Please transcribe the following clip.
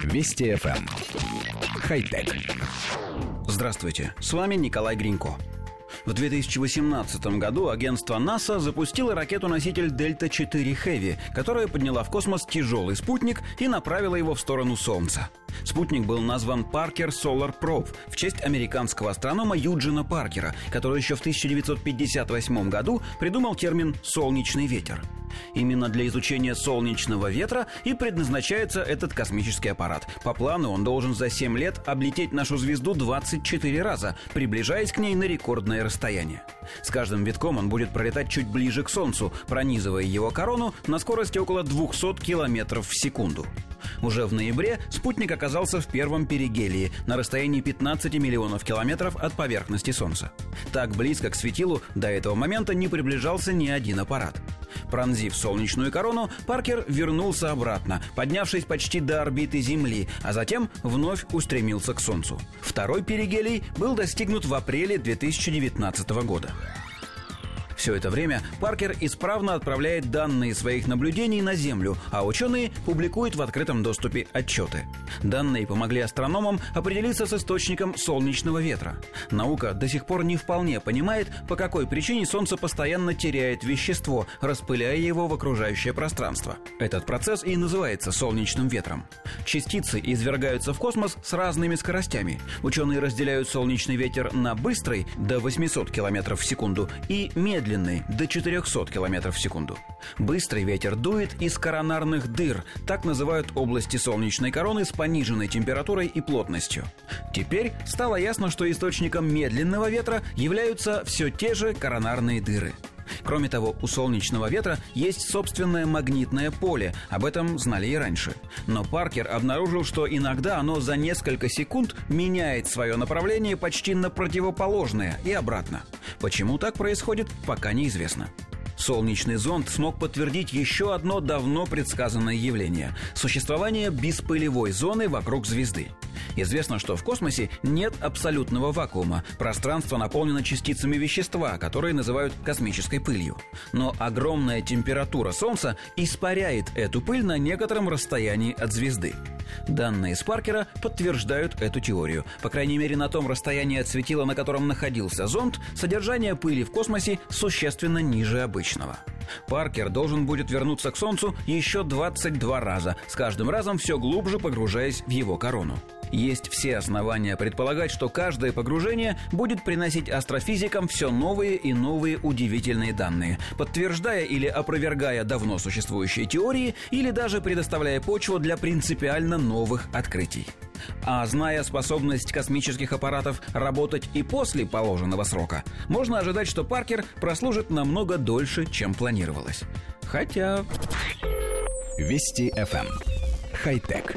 Вести FM. Эм. Хай-тек. Здравствуйте, с вами Николай Гринько. В 2018 году агентство НАСА запустило ракету-носитель Дельта-4 Heavy, которая подняла в космос тяжелый спутник и направила его в сторону Солнца. Спутник был назван Паркер Solar Probe в честь американского астронома Юджина Паркера, который еще в 1958 году придумал термин «солнечный ветер». Именно для изучения солнечного ветра и предназначается этот космический аппарат. По плану он должен за 7 лет облететь нашу звезду 24 раза, приближаясь к ней на рекордное расстояние. С каждым витком он будет пролетать чуть ближе к Солнцу, пронизывая его корону на скорости около 200 км в секунду. Уже в ноябре спутник оказался в первом перигелии на расстоянии 15 миллионов километров от поверхности Солнца. Так близко к светилу до этого момента не приближался ни один аппарат. Пронзив солнечную корону, Паркер вернулся обратно, поднявшись почти до орбиты Земли, а затем вновь устремился к Солнцу. Второй перигелий был достигнут в апреле 2019 года. Все это время Паркер исправно отправляет данные своих наблюдений на Землю, а ученые публикуют в открытом доступе отчеты. Данные помогли астрономам определиться с источником солнечного ветра. Наука до сих пор не вполне понимает, по какой причине Солнце постоянно теряет вещество, распыляя его в окружающее пространство. Этот процесс и называется солнечным ветром. Частицы извергаются в космос с разными скоростями. Ученые разделяют солнечный ветер на быстрый до 800 км в секунду и медленный медленный до 400 км в секунду. Быстрый ветер дует из коронарных дыр, так называют области солнечной короны с пониженной температурой и плотностью. Теперь стало ясно, что источником медленного ветра являются все те же коронарные дыры. Кроме того, у солнечного ветра есть собственное магнитное поле, об этом знали и раньше. Но Паркер обнаружил, что иногда оно за несколько секунд меняет свое направление почти на противоположное и обратно. Почему так происходит, пока неизвестно. Солнечный зонд смог подтвердить еще одно давно предсказанное явление – существование беспылевой зоны вокруг звезды. Известно, что в космосе нет абсолютного вакуума. Пространство наполнено частицами вещества, которые называют космической пылью. Но огромная температура Солнца испаряет эту пыль на некотором расстоянии от звезды. Данные Спаркера подтверждают эту теорию. По крайней мере, на том расстоянии от светила, на котором находился зонд, содержание пыли в космосе существенно ниже обычного. Паркер должен будет вернуться к Солнцу еще 22 раза, с каждым разом все глубже погружаясь в его корону. Есть все основания предполагать, что каждое погружение будет приносить астрофизикам все новые и новые удивительные данные, подтверждая или опровергая давно существующие теории, или даже предоставляя почву для принципиально новых открытий. А зная способность космических аппаратов работать и после положенного срока, можно ожидать, что Паркер прослужит намного дольше, чем планировалось. Хотя... Вести FM. Эм. Хай-тек.